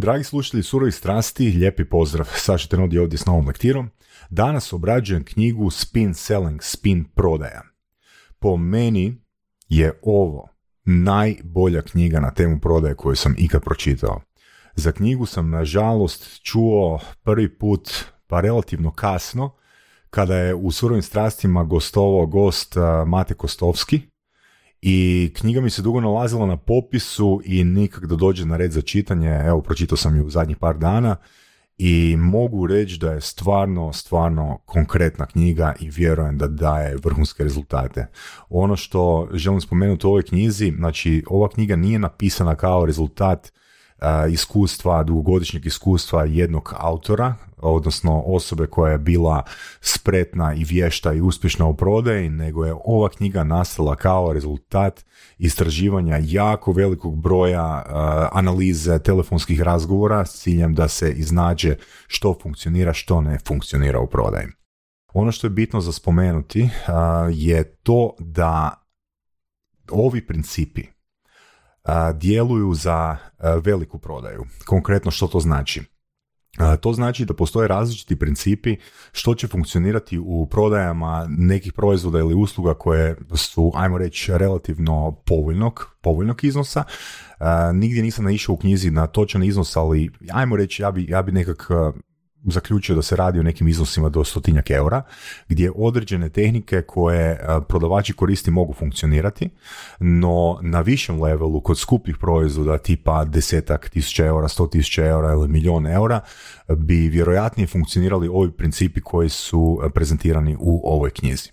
Dragi slušatelji surovi strasti, lijepi pozdrav. Saša Tenodi ovdje s novom lektirom. Danas obrađujem knjigu Spin Selling, Spin prodaja. Po meni je ovo najbolja knjiga na temu prodaje koju sam ikad pročitao. Za knjigu sam nažalost čuo prvi put pa relativno kasno kada je u surovim strastima gostovao gost Mate Kostovski i knjiga mi se dugo nalazila na popisu i nikak da dođe na red za čitanje, evo pročitao sam ju u zadnjih par dana i mogu reći da je stvarno, stvarno konkretna knjiga i vjerujem da daje vrhunske rezultate. Ono što želim spomenuti u ovoj knjizi, znači ova knjiga nije napisana kao rezultat iskustva, dugogodišnjeg iskustva jednog autora, odnosno osobe koja je bila spretna i vješta i uspješna u prodaji, nego je ova knjiga nastala kao rezultat istraživanja jako velikog broja analize telefonskih razgovora s ciljem da se iznađe što funkcionira, što ne funkcionira u prodaji. Ono što je bitno za spomenuti je to da ovi principi djeluju za veliku prodaju. Konkretno što to znači? To znači da postoje različiti principi što će funkcionirati u prodajama nekih proizvoda ili usluga koje su, ajmo reći, relativno povoljnog, povoljnog iznosa. Nigdje nisam naišao u knjizi na točan iznos, ali ajmo reći, ja bi, ja bi nekak zaključio da se radi o nekim iznosima do stotinjak eura, gdje određene tehnike koje e, prodavači koristi mogu funkcionirati, no na višem levelu kod skupih proizvoda tipa desetak tisuća eura, sto tisuća eura ili milijun eura bi vjerojatnije funkcionirali ovi principi koji su prezentirani u ovoj knjizi.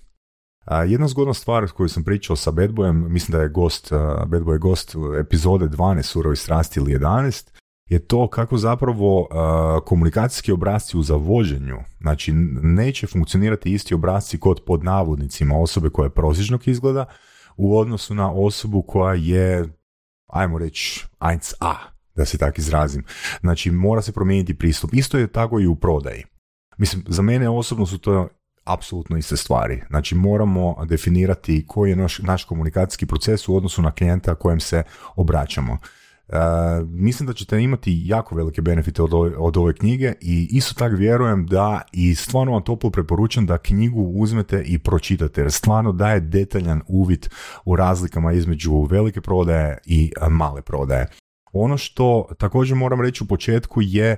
Jedna zgodna stvar koju sam pričao sa Bedbojem, mislim da je gost, Bedboy je gost epizode 12 Surovi strasti ili 11, je to kako zapravo uh, komunikacijski obrazci u zavođenju, znači neće funkcionirati isti obrazci kod pod navodnicima osobe koja je prosječnog izgleda u odnosu na osobu koja je, ajmo reći, 1A, da se tako izrazim. Znači mora se promijeniti pristup. Isto je tako i u prodaji. Mislim, za mene osobno su to apsolutno iste stvari. Znači moramo definirati koji je naš, naš komunikacijski proces u odnosu na klijenta kojem se obraćamo. Mislim da ćete imati jako velike benefite od ove, od ove knjige i isto tako vjerujem da i stvarno vam toplo preporučam da knjigu uzmete i pročitate jer stvarno daje detaljan uvid u razlikama između velike prodaje i male prodaje. Ono što također moram reći u početku je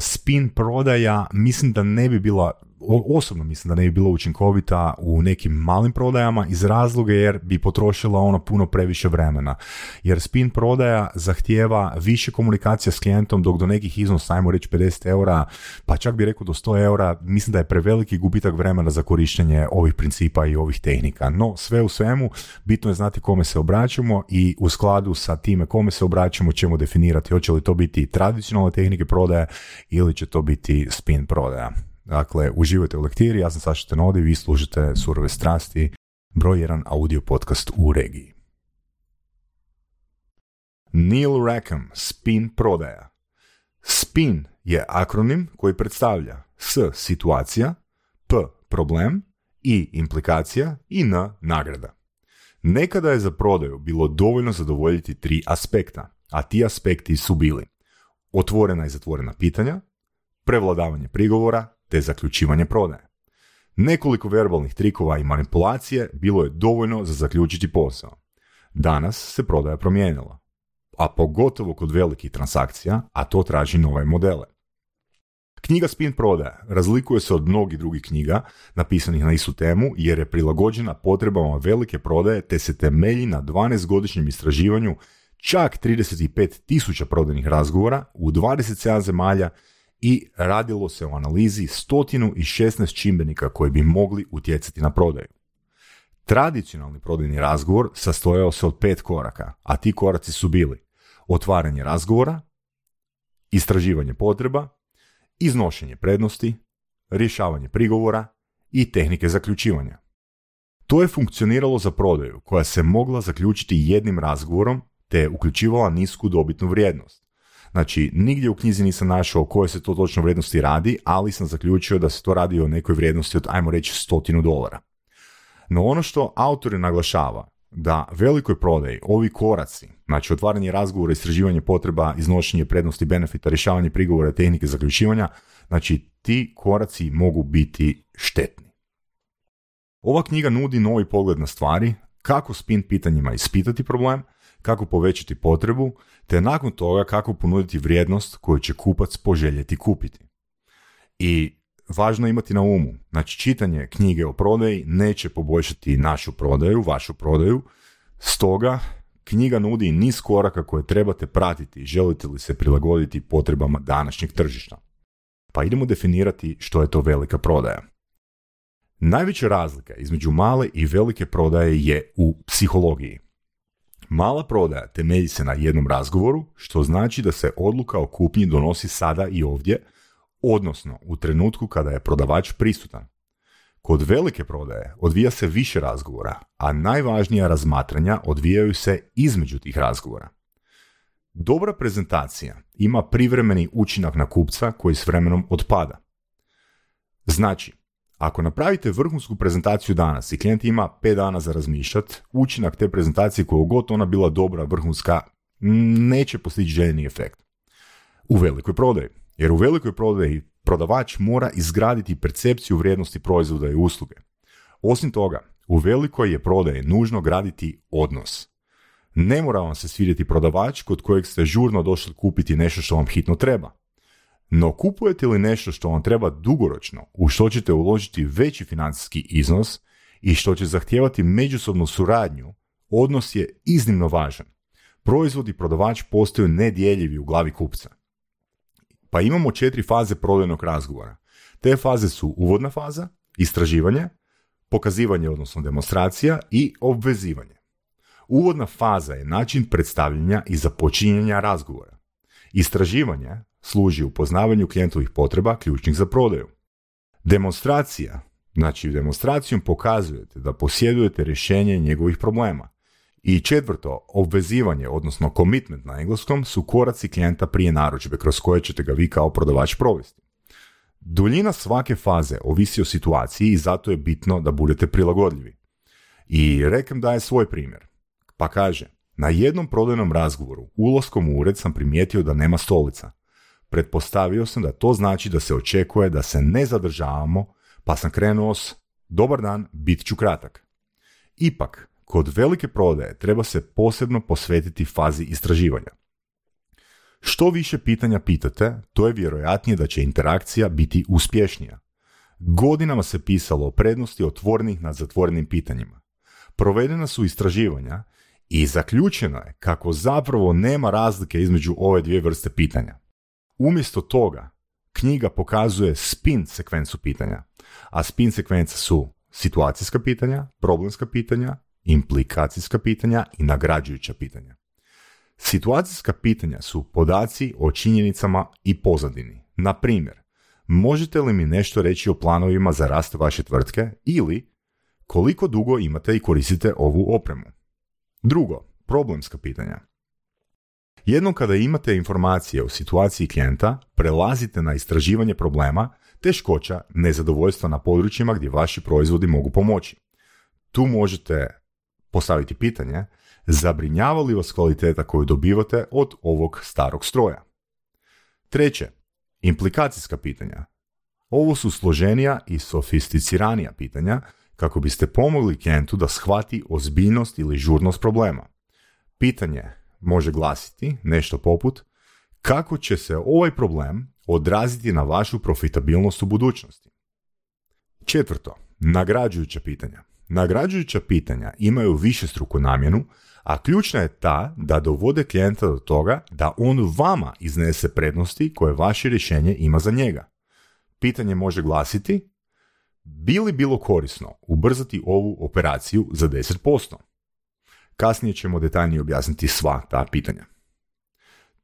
spin prodaja mislim da ne bi bila osobno mislim da ne bi bila učinkovita u nekim malim prodajama iz razloga jer bi potrošila ono puno previše vremena. Jer spin prodaja zahtijeva više komunikacija s klijentom dok do nekih iznosa, ajmo reći 50 eura, pa čak bi rekao do 100 eura, mislim da je preveliki gubitak vremena za korištenje ovih principa i ovih tehnika. No, sve u svemu, bitno je znati kome se obraćamo i u skladu sa time kome se obraćamo ćemo definirati hoće li to biti tradicionalne tehnike prodaje ili će to biti spin prodaja. Dakle, uživajte u lektiri, ja sam Saša Tenodi, vi služite Surove strasti, broj jedan audio podcast u regiji. Neil Rackham, spin prodaja. Spin je akronim koji predstavlja S situacija, P problem, I implikacija i N nagrada. Nekada je za prodaju bilo dovoljno zadovoljiti tri aspekta, a ti aspekti su bili otvorena i zatvorena pitanja, prevladavanje prigovora te zaključivanje prodaje. Nekoliko verbalnih trikova i manipulacije bilo je dovoljno za zaključiti posao. Danas se prodaja promijenila, a pogotovo kod velikih transakcija, a to traži nove modele. Knjiga Spin prodaja razlikuje se od mnogih drugih knjiga napisanih na istu temu jer je prilagođena potrebama velike prodaje te se temelji na 12-godišnjem istraživanju čak 35 tisuća prodajnih razgovora u 27 zemalja i radilo se o analizi 116 čimbenika koji bi mogli utjecati na prodaju. Tradicionalni prodajni razgovor sastojao se od pet koraka, a ti koraci su bili otvaranje razgovora, istraživanje potreba, iznošenje prednosti, rješavanje prigovora i tehnike zaključivanja. To je funkcioniralo za prodaju koja se mogla zaključiti jednim razgovorom te je uključivala nisku dobitnu vrijednost. Znači, nigdje u knjizi nisam našao o kojoj se to točno vrijednosti radi, ali sam zaključio da se to radi o nekoj vrijednosti od, ajmo reći, stotinu dolara. No ono što autor naglašava da velikoj prodaji ovi koraci, znači otvaranje razgovora, istraživanje potreba, iznošenje prednosti, benefita, rješavanje prigovora, tehnike zaključivanja, znači ti koraci mogu biti štetni. Ova knjiga nudi novi pogled na stvari, kako spin pitanjima ispitati problem, kako povećati potrebu, te nakon toga kako ponuditi vrijednost koju će kupac poželjeti kupiti. I važno je imati na umu, znači čitanje knjige o prodaji neće poboljšati našu prodaju, vašu prodaju, stoga knjiga nudi niz koraka koje trebate pratiti želite li se prilagoditi potrebama današnjeg tržišta. Pa idemo definirati što je to velika prodaja. Najveća razlika između male i velike prodaje je u psihologiji. Mala prodaja temelji se na jednom razgovoru, što znači da se odluka o kupnji donosi sada i ovdje, odnosno u trenutku kada je prodavač prisutan. Kod velike prodaje odvija se više razgovora, a najvažnija razmatranja odvijaju se između tih razgovora. Dobra prezentacija ima privremeni učinak na kupca koji s vremenom odpada. Znači, ako napravite vrhunsku prezentaciju danas i klijent ima 5 dana za razmišljati, učinak te prezentacije koliko god ona bila dobra, vrhunska, neće postići željeni efekt. U velikoj prodaji. Jer u velikoj prodaji prodavač mora izgraditi percepciju vrijednosti proizvoda i usluge. Osim toga, u velikoj je prodaji nužno graditi odnos. Ne mora vam se svidjeti prodavač kod kojeg ste žurno došli kupiti nešto što vam hitno treba. No kupujete li nešto što vam treba dugoročno, u što ćete uložiti veći financijski iznos i što će zahtijevati međusobnu suradnju, odnos je iznimno važan. Proizvod i prodavač postaju nedjeljivi u glavi kupca. Pa imamo četiri faze prodajnog razgovora. Te faze su uvodna faza, istraživanje, pokazivanje odnosno demonstracija i obvezivanje. Uvodna faza je način predstavljanja i započinjanja razgovora. Istraživanje služi upoznavanju klijentovih potreba ključnih za prodaju. Demonstracija, znači demonstracijom pokazujete da posjedujete rješenje njegovih problema. I četvrto, obvezivanje, odnosno commitment na engleskom, su koraci klijenta prije narudžbe kroz koje ćete ga vi kao prodavač provesti. Duljina svake faze ovisi o situaciji i zato je bitno da budete prilagodljivi. I rekem daje svoj primjer. Pa kaže, na jednom prodajnom razgovoru ulaskom u ured sam primijetio da nema stolica. Pretpostavio sam da to znači da se očekuje da se ne zadržavamo, pa sam krenuo s dobar dan, bit ću kratak. Ipak, kod velike prodaje treba se posebno posvetiti fazi istraživanja. Što više pitanja pitate, to je vjerojatnije da će interakcija biti uspješnija. Godinama se pisalo o prednosti otvorenih nad zatvorenim pitanjima. Provedena su istraživanja i zaključeno je kako zapravo nema razlike između ove dvije vrste pitanja. Umjesto toga, knjiga pokazuje spin sekvencu pitanja, a spin sekvenca su situacijska pitanja, problemska pitanja, implikacijska pitanja i nagrađujuća pitanja. Situacijska pitanja su podaci o činjenicama i pozadini. Na primjer, možete li mi nešto reći o planovima za rast vaše tvrtke ili koliko dugo imate i koristite ovu opremu? Drugo, problemska pitanja. Jednom kada imate informacije o situaciji klijenta, prelazite na istraživanje problema, teškoća, nezadovoljstva na područjima gdje vaši proizvodi mogu pomoći. Tu možete postaviti pitanje, zabrinjava li vas kvaliteta koju dobivate od ovog starog stroja? Treće, implikacijska pitanja. Ovo su složenija i sofisticiranija pitanja kako biste pomogli klijentu da shvati ozbiljnost ili žurnost problema. Pitanje može glasiti nešto poput kako će se ovaj problem odraziti na vašu profitabilnost u budućnosti. Četvrto, nagrađujuća pitanja. Nagrađujuća pitanja imaju više struku namjenu, a ključna je ta da dovode klijenta do toga da on vama iznese prednosti koje vaše rješenje ima za njega. Pitanje može glasiti bi li bilo korisno ubrzati ovu operaciju za 10%? Kasnije ćemo detaljnije objasniti sva ta pitanja.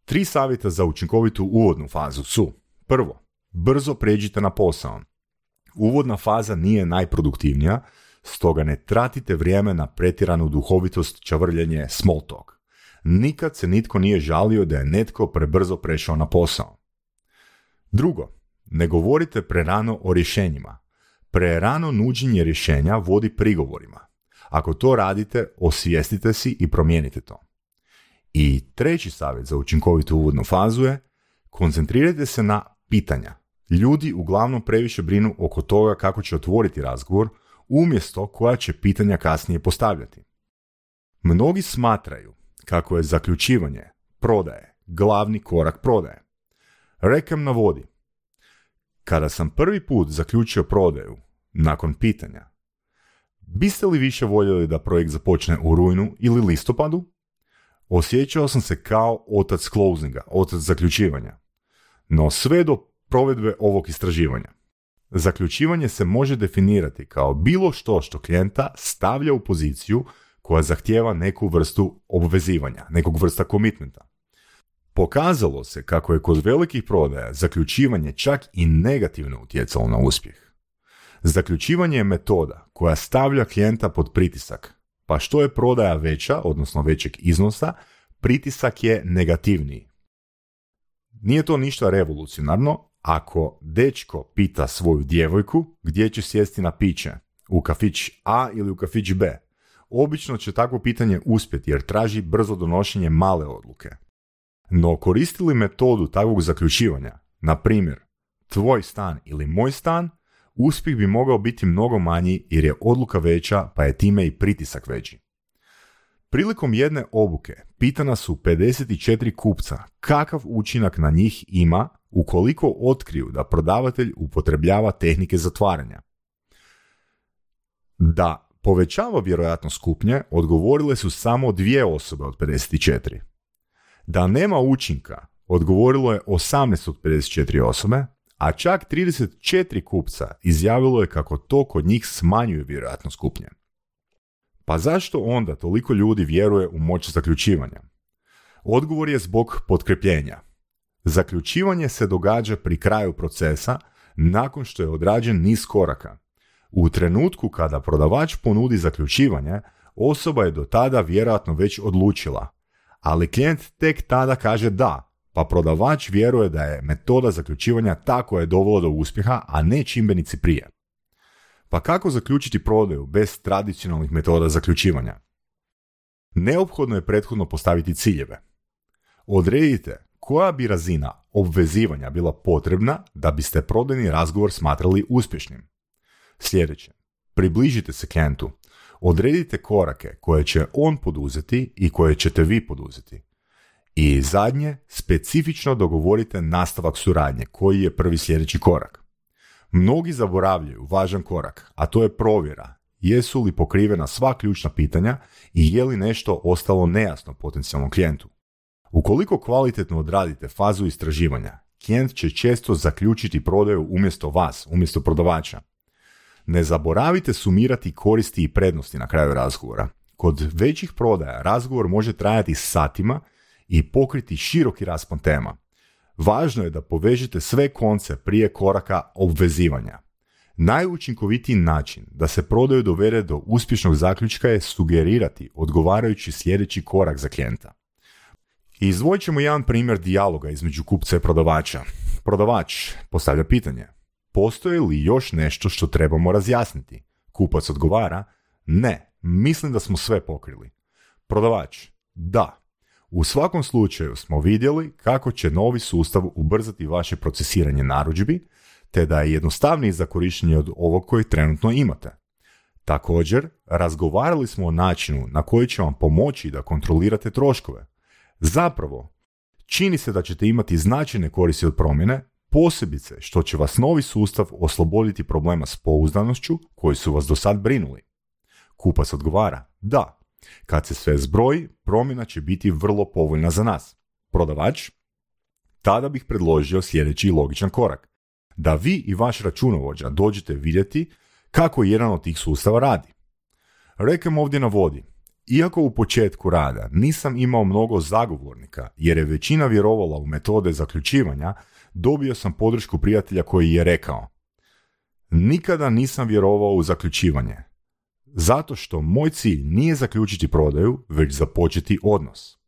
Tri savjeta za učinkovitu uvodnu fazu su Prvo, brzo pređite na posao. Uvodna faza nije najproduktivnija, stoga ne tratite vrijeme na pretjeranu duhovitost čavrljenje small talk. Nikad se nitko nije žalio da je netko prebrzo prešao na posao. Drugo, ne govorite prerano o rješenjima. Prerano nuđenje rješenja vodi prigovorima, Ako to radite, osvijestite si i promijenite to. I treći savjet za učinkovitu uvodnu fazu je koncentrirajte se na pitanja. Ljudi uglavnom previše brinu oko toga kako će otvoriti razgovor, umjesto koja će pitanja kasnije postavljati. Mnogi smatraju kako je zaključivanje prodaje glavni korak prodaje. Rekam navodi, kada sam prvi put zaključio prodaju, nakon pitanja, biste li više voljeli da projekt započne u rujnu ili listopadu? Osjećao sam se kao otac closinga, otac zaključivanja. No sve do provedbe ovog istraživanja. Zaključivanje se može definirati kao bilo što što klijenta stavlja u poziciju koja zahtjeva neku vrstu obvezivanja, nekog vrsta komitmenta. Pokazalo se kako je kod velikih prodaja zaključivanje čak i negativno utjecalo na uspjeh. Zaključivanje je metoda koja stavlja klijenta pod pritisak, pa što je prodaja veća, odnosno većeg iznosa, pritisak je negativniji. Nije to ništa revolucionarno ako dečko pita svoju djevojku gdje će sjesti na piće, u kafić A ili u kafić B. Obično će takvo pitanje uspjeti jer traži brzo donošenje male odluke. No koristili metodu takvog zaključivanja, na primjer, tvoj stan ili moj stan, uspjeh bi mogao biti mnogo manji jer je odluka veća pa je time i pritisak veći. Prilikom jedne obuke pitana su 54 kupca kakav učinak na njih ima ukoliko otkriju da prodavatelj upotrebljava tehnike zatvaranja. Da povećava vjerojatnost kupnje odgovorile su samo dvije osobe od 54. Da nema učinka odgovorilo je 18 od 54 osobe, a čak 34 kupca izjavilo je kako to kod njih smanjuje vjerojatnost kupnje. Pa zašto onda toliko ljudi vjeruje u moć zaključivanja? Odgovor je zbog potkrepljenja. Zaključivanje se događa pri kraju procesa nakon što je odrađen niz koraka. U trenutku kada prodavač ponudi zaključivanje, osoba je do tada vjerojatno već odlučila, ali klijent tek tada kaže da, pa prodavač vjeruje da je metoda zaključivanja ta koja je dovela do uspjeha, a ne čimbenici prije. Pa kako zaključiti prodaju bez tradicionalnih metoda zaključivanja? Neophodno je prethodno postaviti ciljeve. Odredite koja bi razina obvezivanja bila potrebna da biste prodajni razgovor smatrali uspješnim. Sljedeće. Približite se klijentu. Odredite korake koje će on poduzeti i koje ćete vi poduzeti. I zadnje, specifično dogovorite nastavak suradnje, koji je prvi sljedeći korak. Mnogi zaboravljaju važan korak, a to je provjera. Jesu li pokrivena sva ključna pitanja i je li nešto ostalo nejasno potencijalnom klijentu. Ukoliko kvalitetno odradite fazu istraživanja, klijent će često zaključiti prodaju umjesto vas, umjesto prodavača. Ne zaboravite sumirati koristi i prednosti na kraju razgovora. Kod većih prodaja razgovor može trajati satima i pokriti široki raspon tema. Važno je da povežete sve konce prije koraka obvezivanja. Najučinkovitiji način da se prodaju dovede do uspješnog zaključka je sugerirati odgovarajući sljedeći korak za klijenta. Izdvojit ćemo jedan primjer dijaloga između kupca i prodavača. Prodavač postavlja pitanje. Postoji li još nešto što trebamo razjasniti? Kupac odgovara. Ne, mislim da smo sve pokrili. Prodavač. Da. U svakom slučaju smo vidjeli kako će novi sustav ubrzati vaše procesiranje narudžbi, te da je jednostavniji za korištenje od ovog koji trenutno imate. Također, razgovarali smo o načinu na koji će vam pomoći da kontrolirate troškove. Zapravo, čini se da ćete imati značajne koristi od promjene, posebice što će vas novi sustav osloboditi problema s pouzdanošću koji su vas do sad brinuli. Kupac odgovara, da, kad se sve zbroji, promjena će biti vrlo povoljna za nas. Prodavač, tada bih predložio sljedeći logičan korak. Da vi i vaš računovođa dođete vidjeti kako jedan od tih sustava radi. Rekam ovdje na vodi, iako u početku rada nisam imao mnogo zagovornika jer je većina vjerovala u metode zaključivanja, dobio sam podršku prijatelja koji je rekao Nikada nisam vjerovao u zaključivanje. Zato što moj cilj nije zaključiti prodaju, već započeti odnos.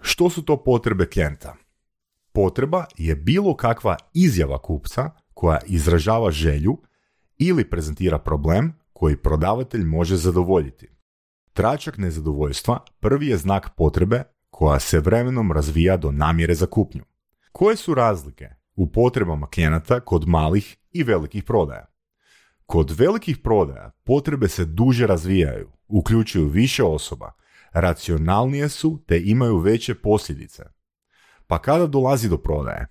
Što su to potrebe klijenta? Potreba je bilo kakva izjava kupca koja izražava želju ili prezentira problem koji prodavatelj može zadovoljiti. Tračak nezadovoljstva prvi je znak potrebe koja se vremenom razvija do namjere za kupnju. Koje su razlike u potrebama klijenata kod malih i velikih prodaja? Kod velikih prodaja potrebe se duže razvijaju, uključuju više osoba, racionalnije su te imaju veće posljedice. Pa kada dolazi do prodaje?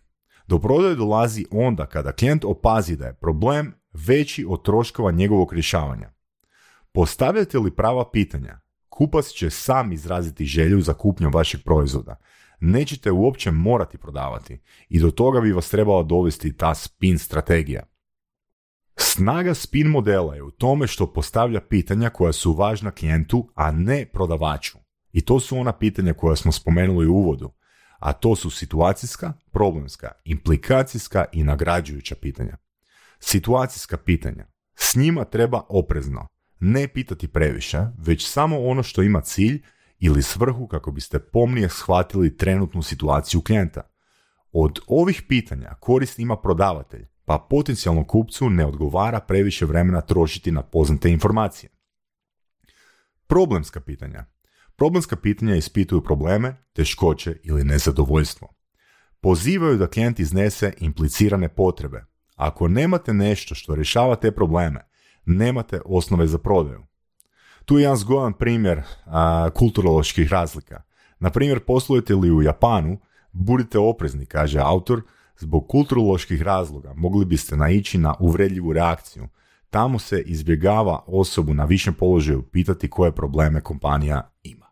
Do prodaje dolazi onda kada klijent opazi da je problem veći od troškova njegovog rješavanja. Postavljate li prava pitanja, kupac će sam izraziti želju za kupnjom vašeg proizvoda. Nećete uopće morati prodavati i do toga bi vas trebala dovesti ta spin strategija. Snaga spin modela je u tome što postavlja pitanja koja su važna klijentu, a ne prodavaču. I to su ona pitanja koja smo spomenuli u uvodu, a to su situacijska, problemska, implikacijska i nagrađujuća pitanja. Situacijska pitanja. S njima treba oprezno, ne pitati previše, već samo ono što ima cilj ili svrhu kako biste pomnije shvatili trenutnu situaciju klijenta. Od ovih pitanja korist ima prodavatelj, pa potencijalnom kupcu ne odgovara previše vremena trošiti na poznate informacije. Problemska pitanja. Problemska pitanja ispituju probleme, teškoće ili nezadovoljstvo. Pozivaju da klijent iznese implicirane potrebe. Ako nemate nešto što rješava te probleme, nemate osnove za prodaju. Tu je jedan zgodan primjer a, kulturoloških razlika. Na primjer, poslujete li u Japanu, budite oprezni, kaže autor, zbog kulturoloških razloga mogli biste naići na uvredljivu reakciju. Tamo se izbjegava osobu na višem položaju pitati koje probleme kompanija ima.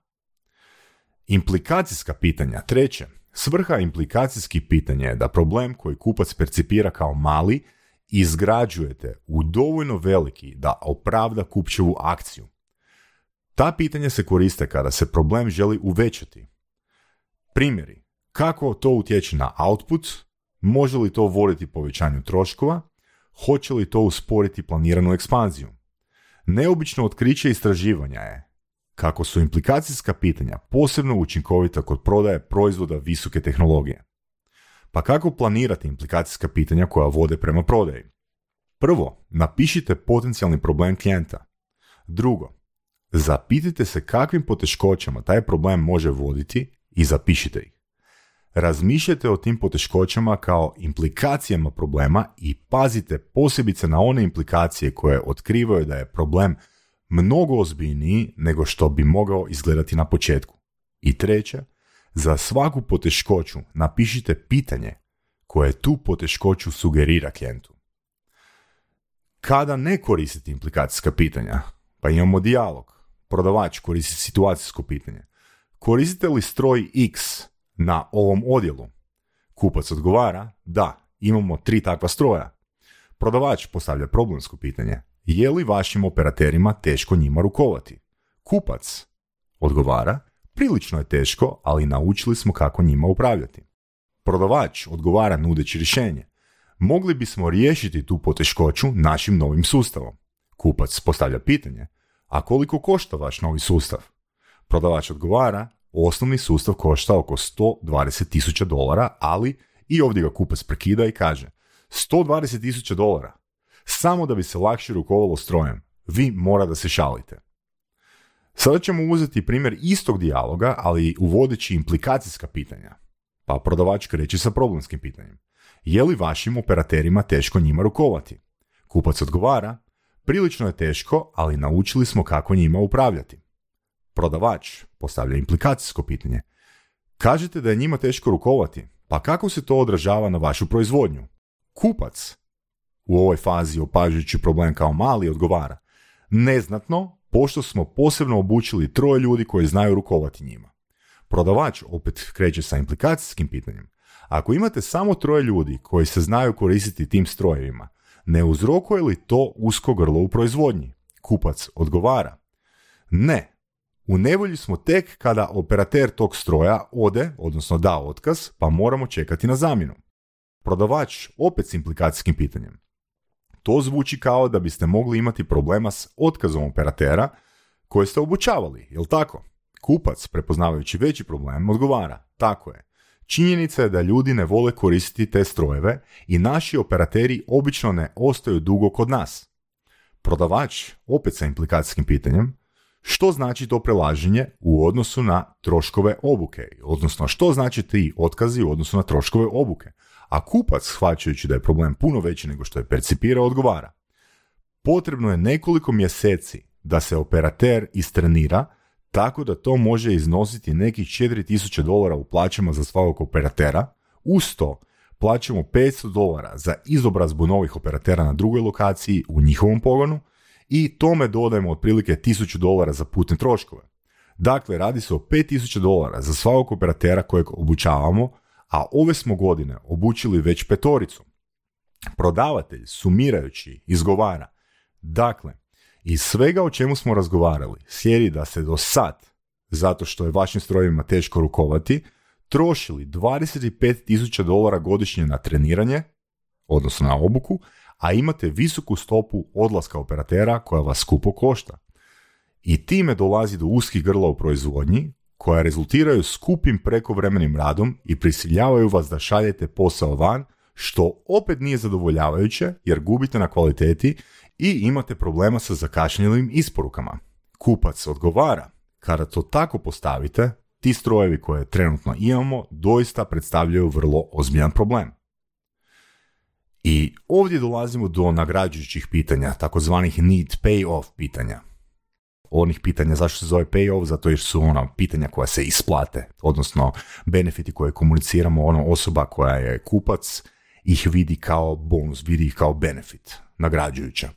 Implikacijska pitanja. Treće, svrha implikacijskih pitanja je da problem koji kupac percipira kao mali izgrađujete u dovoljno veliki da opravda kupčevu akciju. Ta pitanja se koriste kada se problem želi uvećati. Primjeri, kako to utječe na output, može li to voditi povećanju troškova, hoće li to usporiti planiranu ekspanziju. Neobično otkriće istraživanja je kako su implikacijska pitanja posebno učinkovita kod prodaje proizvoda visoke tehnologije. Pa kako planirati implikacijska pitanja koja vode prema prodaji? Prvo, napišite potencijalni problem klijenta. Drugo, zapitajte se kakvim poteškoćama taj problem može voditi i zapišite ih. Razmišljajte o tim poteškoćama kao implikacijama problema i pazite posebice na one implikacije koje otkrivaju da je problem mnogo ozbiljniji nego što bi mogao izgledati na početku. I treće, za svaku poteškoću napišite pitanje koje tu poteškoću sugerira klijentu. Kada ne koristite implikacijska pitanja, pa imamo dijalog, prodavač koristi situacijsko pitanje. Koristite li stroj X na ovom odjelu? Kupac odgovara, da, imamo tri takva stroja. Prodavač postavlja problemsko pitanje, je li vašim operaterima teško njima rukovati? Kupac odgovara, prilično je teško, ali naučili smo kako njima upravljati. Prodavač odgovara nudeći rješenje. Mogli bismo riješiti tu poteškoću našim novim sustavom. Kupac postavlja pitanje, a koliko košta vaš novi sustav? Prodavač odgovara, osnovni sustav košta oko 120 tisuća dolara, ali i ovdje ga kupac prekida i kaže, 120 tisuća dolara, samo da bi se lakše rukovalo strojem. Vi mora da se šalite. Sada ćemo uzeti primjer istog dijaloga, ali uvodeći implikacijska pitanja. Pa prodavač kreće sa problemskim pitanjem. Je li vašim operaterima teško njima rukovati? Kupac odgovara, prilično je teško, ali naučili smo kako njima upravljati. Prodavač postavlja implikacijsko pitanje. Kažete da je njima teško rukovati, pa kako se to odražava na vašu proizvodnju? Kupac u ovoj fazi opažujući problem kao mali odgovara. Neznatno, pošto smo posebno obučili troje ljudi koji znaju rukovati njima. Prodavač opet kreće sa implikacijskim pitanjem. Ako imate samo troje ljudi koji se znaju koristiti tim strojevima, ne uzrokuje li to usko grlo u proizvodnji? Kupac odgovara. Ne. U nevolji smo tek kada operater tog stroja ode, odnosno da otkaz, pa moramo čekati na zamjenu. Prodavač opet s implikacijskim pitanjem. To zvuči kao da biste mogli imati problema s otkazom operatera koje ste obučavali, jel tako? Kupac, prepoznavajući veći problem, odgovara, tako je. Činjenica je da ljudi ne vole koristiti te strojeve i naši operateri obično ne ostaju dugo kod nas. Prodavač, opet sa implikacijskim pitanjem, što znači to prelaženje u odnosu na troškove obuke, odnosno što znači ti otkazi u odnosu na troškove obuke. A kupac, shvaćajući da je problem puno veći nego što je percipirao, odgovara. Potrebno je nekoliko mjeseci da se operater istrenira tako da to može iznositi nekih 4000 dolara u plaćama za svakog operatera. Uz to plaćamo 500 dolara za izobrazbu novih operatera na drugoj lokaciji u njihovom pogonu i tome dodajemo otprilike 1000 dolara za putne troškove. Dakle, radi se o 5000 dolara za svakog operatera kojeg obučavamo, a ove smo godine obučili već petoricu. Prodavatelj, sumirajući, izgovara. Dakle, iz svega o čemu smo razgovarali, sjedi da se do sad, zato što je vašim strojevima teško rukovati, trošili 25.000 dolara godišnje na treniranje, odnosno na obuku, a imate visoku stopu odlaska operatera koja vas skupo košta. I time dolazi do uskih grla u proizvodnji, koja rezultiraju skupim prekovremenim radom i prisiljavaju vas da šaljete posao van, što opet nije zadovoljavajuće jer gubite na kvaliteti i imate problema sa zakašnjelim isporukama. Kupac odgovara, kada to tako postavite, ti strojevi koje trenutno imamo doista predstavljaju vrlo ozbiljan problem. I ovdje dolazimo do nagrađujućih pitanja, takozvanih need pay-off pitanja. Onih pitanja zašto se zove pay-off, zato jer su ona pitanja koja se isplate, odnosno benefiti koje komuniciramo, ono osoba koja je kupac ih vidi kao bonus, vidi ih kao benefit, nagrađujuća.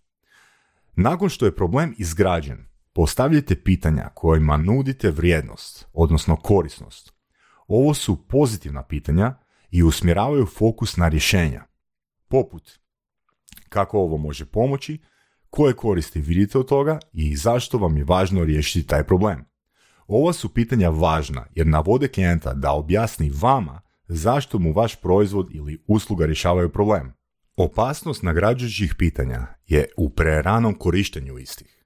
Nakon što je problem izgrađen, postavljajte pitanja kojima nudite vrijednost, odnosno korisnost. Ovo su pozitivna pitanja i usmjeravaju fokus na rješenja poput kako ovo može pomoći, koje koristi vidite od toga i zašto vam je važno riješiti taj problem. Ova su pitanja važna jer navode klijenta da objasni vama zašto mu vaš proizvod ili usluga rješavaju problem. Opasnost nagrađujućih pitanja je u preranom korištenju istih.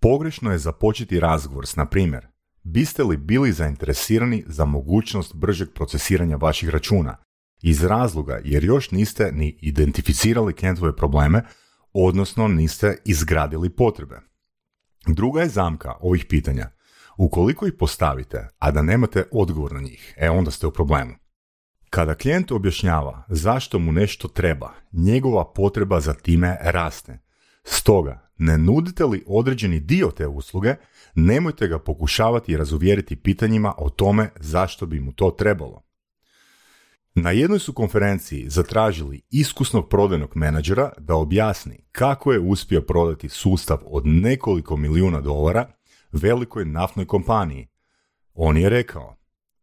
Pogrešno je započeti razgovor s, na primjer, biste li bili zainteresirani za mogućnost bržeg procesiranja vaših računa iz razloga jer još niste ni identificirali klijentove probleme, odnosno niste izgradili potrebe. Druga je zamka ovih pitanja. Ukoliko ih postavite, a da nemate odgovor na njih, e onda ste u problemu. Kada klijent objašnjava zašto mu nešto treba, njegova potreba za time raste. Stoga, ne nudite li određeni dio te usluge, nemojte ga pokušavati razuvjeriti pitanjima o tome zašto bi mu to trebalo. Na jednoj su konferenciji zatražili iskusnog prodajnog menadžera da objasni kako je uspio prodati sustav od nekoliko milijuna dolara velikoj naftnoj kompaniji. On je rekao,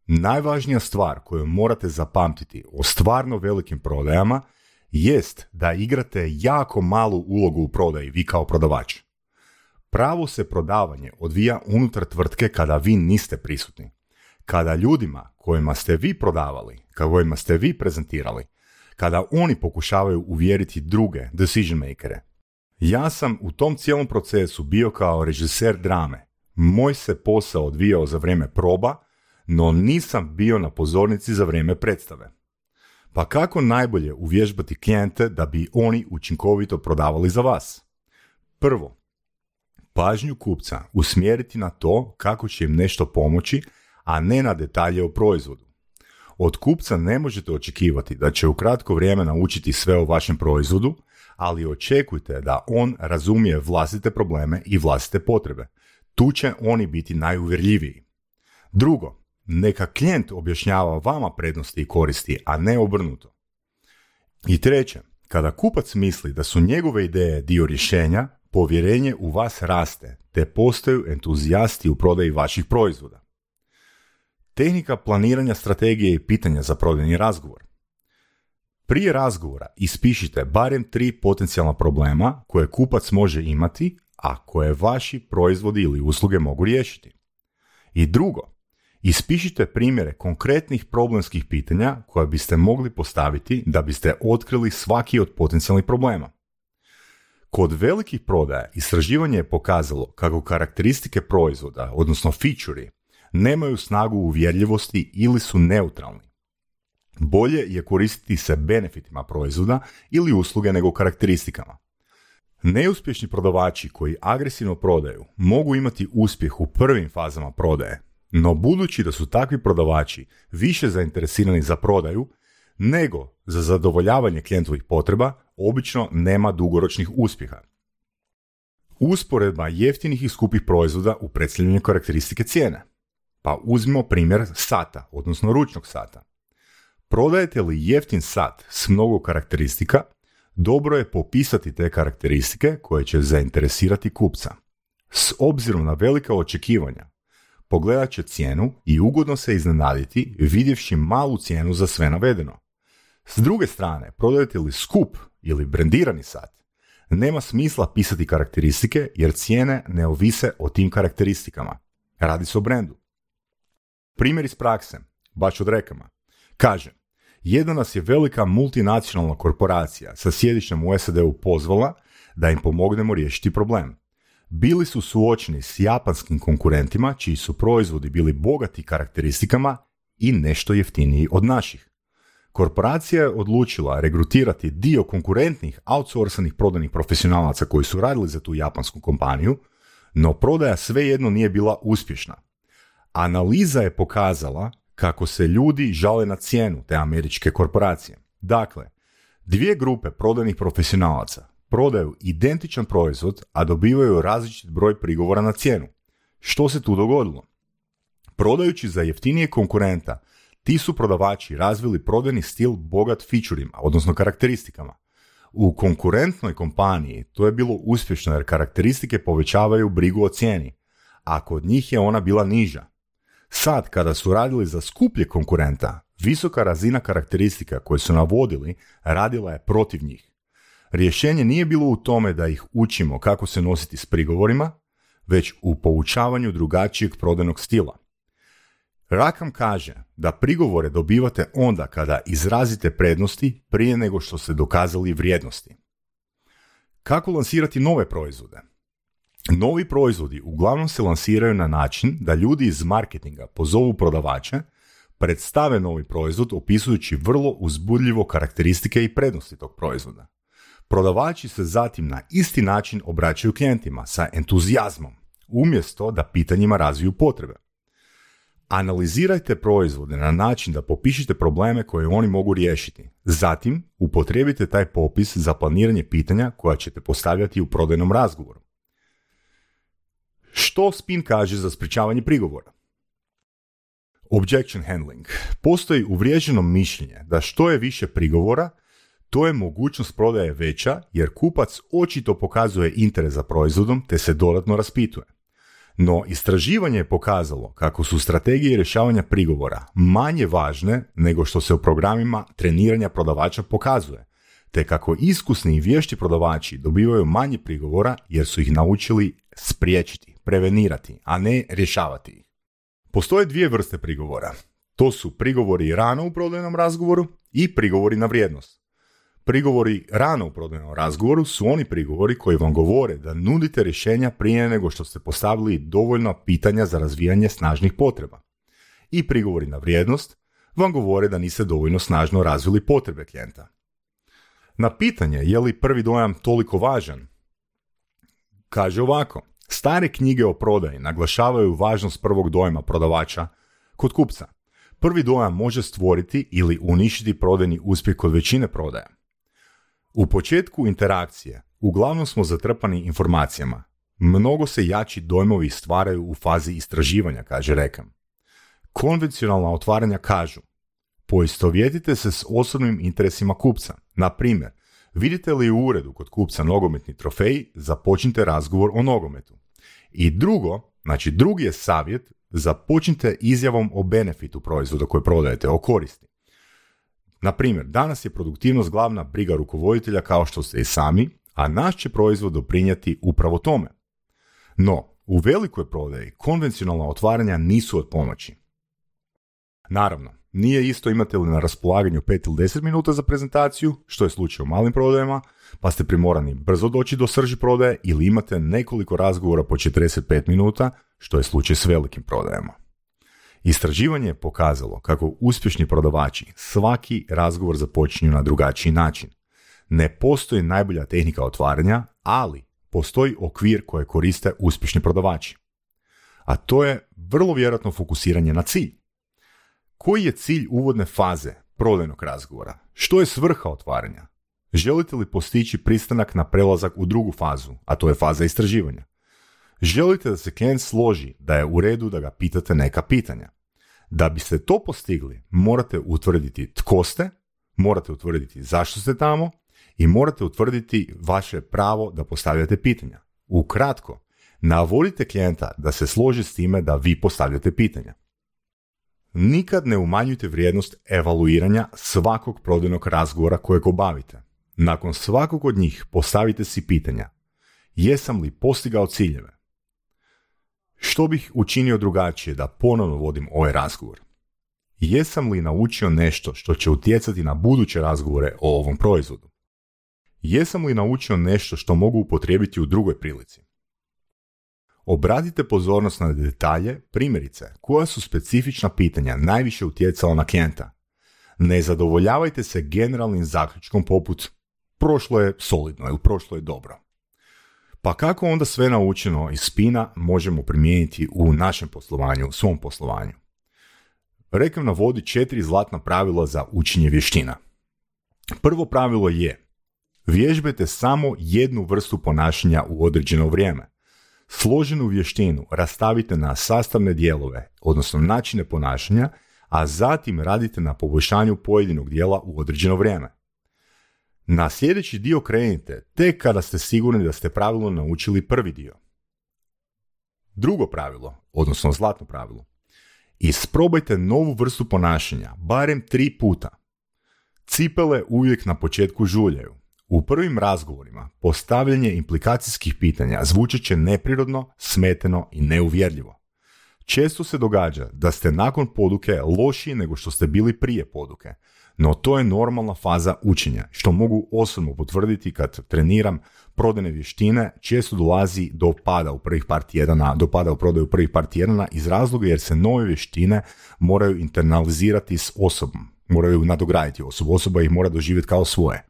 najvažnija stvar koju morate zapamtiti o stvarno velikim prodajama jest da igrate jako malu ulogu u prodaji vi kao prodavač. Pravo se prodavanje odvija unutar tvrtke kada vi niste prisutni. Kada ljudima kojima ste vi prodavali, kojima ste vi prezentirali, kada oni pokušavaju uvjeriti druge decision makere. Ja sam u tom cijelom procesu bio kao režiser drame. Moj se posao odvijao za vrijeme proba, no nisam bio na pozornici za vrijeme predstave. Pa kako najbolje uvježbati klijente da bi oni učinkovito prodavali za vas? Prvo, pažnju kupca usmjeriti na to kako će im nešto pomoći a ne na detalje o proizvodu. Od kupca ne možete očekivati da će u kratko vrijeme naučiti sve o vašem proizvodu, ali očekujte da on razumije vlastite probleme i vlastite potrebe. Tu će oni biti najuvjerljiviji. Drugo, neka klijent objašnjava vama prednosti i koristi, a ne obrnuto. I treće, kada kupac misli da su njegove ideje dio rješenja, povjerenje u vas raste, te postaju entuzijasti u prodaji vaših proizvoda. Tehnika planiranja strategije i pitanja za prodajni razgovor. Prije razgovora ispišite barem tri potencijalna problema koje kupac može imati, a koje vaši proizvodi ili usluge mogu riješiti. I drugo, ispišite primjere konkretnih problemskih pitanja koja biste mogli postaviti da biste otkrili svaki od potencijalnih problema. Kod velikih prodaja istraživanje je pokazalo kako karakteristike proizvoda, odnosno feature nemaju snagu uvjerljivosti ili su neutralni. Bolje je koristiti se benefitima proizvoda ili usluge nego karakteristikama. Neuspješni prodavači koji agresivno prodaju mogu imati uspjeh u prvim fazama prodaje, no budući da su takvi prodavači više zainteresirani za prodaju nego za zadovoljavanje klijentovih potreba, obično nema dugoročnih uspjeha. Usporedba jeftinih i skupih proizvoda u predstavljanju karakteristike cijene. Pa uzmimo primjer sata, odnosno ručnog sata. Prodajete li jeftin sat s mnogo karakteristika, dobro je popisati te karakteristike koje će zainteresirati kupca. S obzirom na velika očekivanja, pogledat će cijenu i ugodno se iznenaditi vidjevši malu cijenu za sve navedeno. S druge strane, prodajete li skup ili brendirani sat, nema smisla pisati karakteristike jer cijene ne ovise o tim karakteristikama. Radi se o brendu. Primjer iz prakse, baš od rekama. Kaže, jedna nas je velika multinacionalna korporacija sa sjedištem u SAD-u pozvala da im pomognemo riješiti problem. Bili su suočeni s japanskim konkurentima čiji su proizvodi bili bogati karakteristikama i nešto jeftiniji od naših. Korporacija je odlučila regrutirati dio konkurentnih outsourcenih prodanih profesionalaca koji su radili za tu japansku kompaniju, no prodaja svejedno nije bila uspješna. Analiza je pokazala kako se ljudi žale na cijenu te američke korporacije. Dakle, dvije grupe prodanih profesionalaca prodaju identičan proizvod, a dobivaju različit broj prigovora na cijenu. Što se tu dogodilo? Prodajući za jeftinije konkurenta, ti su prodavači razvili prodajni stil bogat featureima, odnosno karakteristikama. U konkurentnoj kompaniji to je bilo uspješno jer karakteristike povećavaju brigu o cijeni, a kod njih je ona bila niža. Sad, kada su radili za skuplje konkurenta, visoka razina karakteristika koje su navodili radila je protiv njih. Rješenje nije bilo u tome da ih učimo kako se nositi s prigovorima, već u poučavanju drugačijeg prodajnog stila. Rakam kaže da prigovore dobivate onda kada izrazite prednosti prije nego što ste dokazali vrijednosti. Kako lansirati nove proizvode? Novi proizvodi uglavnom se lansiraju na način da ljudi iz marketinga pozovu prodavače, predstave novi proizvod opisujući vrlo uzbudljivo karakteristike i prednosti tog proizvoda. Prodavači se zatim na isti način obraćaju klijentima sa entuzijazmom, umjesto da pitanjima razviju potrebe. Analizirajte proizvode na način da popišite probleme koje oni mogu riješiti. Zatim, upotrijebite taj popis za planiranje pitanja koja ćete postavljati u prodajnom razgovoru. Što spin kaže za sprečavanje prigovora? Objection handling. Postoji uvriježeno mišljenje da što je više prigovora, to je mogućnost prodaje veća jer kupac očito pokazuje interes za proizvodom te se dodatno raspituje. No, istraživanje je pokazalo kako su strategije rješavanja prigovora manje važne nego što se u programima treniranja prodavača pokazuje, te kako iskusni i vješti prodavači dobivaju manje prigovora jer su ih naučili spriječiti, prevenirati, a ne rješavati ih. Postoje dvije vrste prigovora. To su prigovori rano u prodajnom razgovoru i prigovori na vrijednost. Prigovori rano u prodajnom razgovoru su oni prigovori koji vam govore da nudite rješenja prije nego što ste postavili dovoljno pitanja za razvijanje snažnih potreba. I prigovori na vrijednost vam govore da niste dovoljno snažno razvili potrebe klijenta. Na pitanje je li prvi dojam toliko važan, kaže ovako, stare knjige o prodaji naglašavaju važnost prvog dojma prodavača kod kupca. Prvi dojam može stvoriti ili uništiti prodajni uspjeh kod većine prodaja. U početku interakcije uglavnom smo zatrpani informacijama. Mnogo se jači dojmovi stvaraju u fazi istraživanja, kaže Rekam. Konvencionalna otvaranja kažu Poistovjetite se s osobnim interesima kupca. Na primjer, vidite li u uredu kod kupca nogometni trofej, započnite razgovor o nogometu. I drugo, znači drugi je savjet, započnite izjavom o benefitu proizvoda koje prodajete, o koristi. Na primjer, danas je produktivnost glavna briga rukovoditelja kao što ste i sami, a naš će proizvod doprinijeti upravo tome. No, u velikoj prodaji konvencionalna otvaranja nisu od pomoći. Naravno, nije isto imate li na raspolaganju 5 ili 10 minuta za prezentaciju, što je slučaj u malim prodajama, pa ste primorani brzo doći do srži prodaje ili imate nekoliko razgovora po 45 minuta, što je slučaj s velikim prodajama. Istraživanje je pokazalo kako uspješni prodavači svaki razgovor započinju na drugačiji način. Ne postoji najbolja tehnika otvaranja, ali postoji okvir koje koriste uspješni prodavači. A to je vrlo vjerojatno fokusiranje na cilj. Koji je cilj uvodne faze prodajnog razgovora? Što je svrha otvaranja? Želite li postići pristanak na prelazak u drugu fazu, a to je faza istraživanja? Želite da se klijent složi da je u redu da ga pitate neka pitanja? Da biste to postigli, morate utvrditi tko ste, morate utvrditi zašto ste tamo i morate utvrditi vaše pravo da postavljate pitanja. Ukratko, navodite klijenta da se složi s time da vi postavljate pitanja. Nikad ne umanjujte vrijednost evaluiranja svakog prodajnog razgovora kojeg obavite. Nakon svakog od njih postavite si pitanja. Jesam li postigao ciljeve? Što bih učinio drugačije da ponovno vodim ovaj razgovor? Jesam li naučio nešto što će utjecati na buduće razgovore o ovom proizvodu? Jesam li naučio nešto što mogu upotrijebiti u drugoj prilici? Obratite pozornost na detalje, primjerice, koja su specifična pitanja najviše utjecala na klijenta. Ne zadovoljavajte se generalnim zaključkom poput prošlo je solidno ili prošlo je dobro. Pa kako onda sve naučeno iz spina možemo primijeniti u našem poslovanju, u svom poslovanju? Rekam navodi četiri zlatna pravila za učenje vještina. Prvo pravilo je vježbajte samo jednu vrstu ponašanja u određeno vrijeme. Složenu vještinu rastavite na sastavne dijelove, odnosno načine ponašanja, a zatim radite na poboljšanju pojedinog dijela u određeno vrijeme. Na sljedeći dio krenite tek kada ste sigurni da ste pravilno naučili prvi dio. Drugo pravilo, odnosno zlatno pravilo. Isprobajte novu vrstu ponašanja, barem tri puta. Cipele uvijek na početku žuljaju. U prvim razgovorima postavljanje implikacijskih pitanja zvučat će neprirodno, smeteno i neuvjerljivo. Često se događa da ste nakon poduke lošiji nego što ste bili prije poduke, no to je normalna faza učenja, što mogu osobno potvrditi kad treniram prodajne vještine, često dolazi do pada u prvih par tjedana, do pada u prodaju prvih par tjedana iz razloga jer se nove vještine moraju internalizirati s osobom, moraju nadograditi osobu, osoba ih mora doživjeti kao svoje.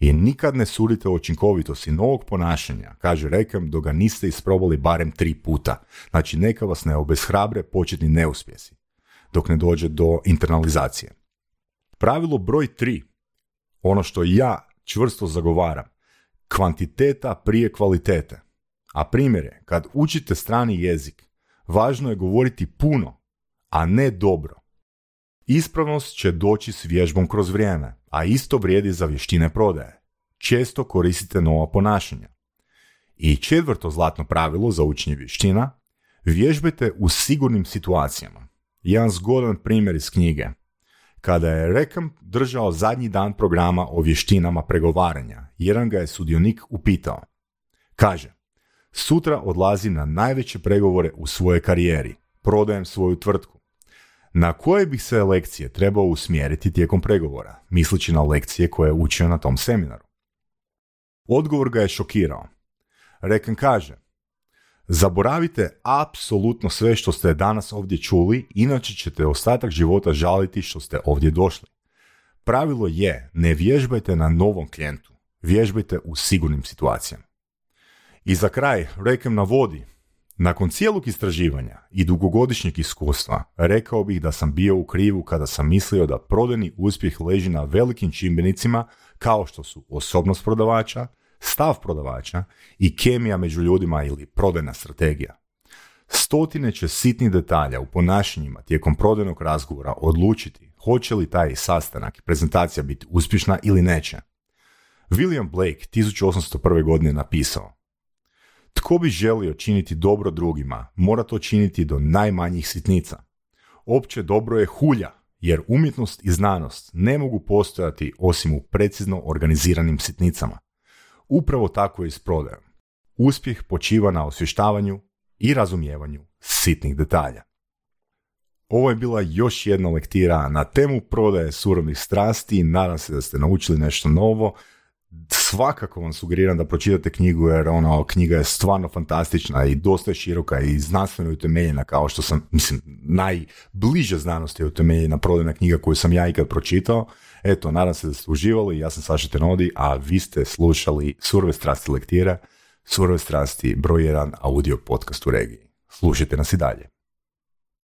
I nikad ne sudite o učinkovitosti novog ponašanja, kaže Rekem, dok ga niste isprobali barem tri puta. Znači, neka vas ne obeshrabre početni neuspjesi, dok ne dođe do internalizacije. Pravilo broj tri, ono što ja čvrsto zagovaram, kvantiteta prije kvalitete. A primjer je, kad učite strani jezik, važno je govoriti puno, a ne dobro. Ispravnost će doći s vježbom kroz vrijeme, a isto vrijedi za vještine prodaje. Često koristite nova ponašanja. I četvrto zlatno pravilo za učenje vještina, vježbajte u sigurnim situacijama. Jedan zgodan primjer iz knjige. Kada je Rekam držao zadnji dan programa o vještinama pregovaranja, jedan ga je sudionik upitao. Kaže, sutra odlazi na najveće pregovore u svojoj karijeri, prodajem svoju tvrtku. Na koje bih se lekcije trebao usmjeriti tijekom pregovora, misleći na lekcije koje je učio na tom seminaru? Odgovor ga je šokirao. Rekan kaže, zaboravite apsolutno sve što ste danas ovdje čuli, inače ćete ostatak života žaliti što ste ovdje došli. Pravilo je, ne vježbajte na novom klijentu, vježbajte u sigurnim situacijama. I za kraj, Rekem navodi, nakon cijelog istraživanja i dugogodišnjeg iskustva, rekao bih da sam bio u krivu kada sam mislio da prodajni uspjeh leži na velikim čimbenicima kao što su osobnost prodavača, stav prodavača i kemija među ljudima ili prodajna strategija. Stotine će sitnih detalja u ponašanjima tijekom prodajnog razgovora odlučiti hoće li taj sastanak i prezentacija biti uspješna ili neće. William Blake 1801. godine napisao tko bi želio činiti dobro drugima, mora to činiti do najmanjih sitnica. Opće dobro je hulja, jer umjetnost i znanost ne mogu postojati osim u precizno organiziranim sitnicama. Upravo tako je s prodajom. Uspjeh počiva na osvještavanju i razumijevanju sitnih detalja. Ovo je bila još jedna lektira na temu prodaje surovih strasti. Nadam se da ste naučili nešto novo. Svakako vam sugeriram da pročitate knjigu jer ono, knjiga je stvarno fantastična i dosta široka i znanstveno utemeljena kao što sam, mislim, najbliže znanosti je utemeljena prodajna knjiga koju sam ja ikad pročitao. Eto, nadam se da ste uživali, ja sam Saša Tenodi, a vi ste slušali Surove strasti lektira, Surove strasti broj jedan audio podcast u regiji. Slušajte nas i dalje.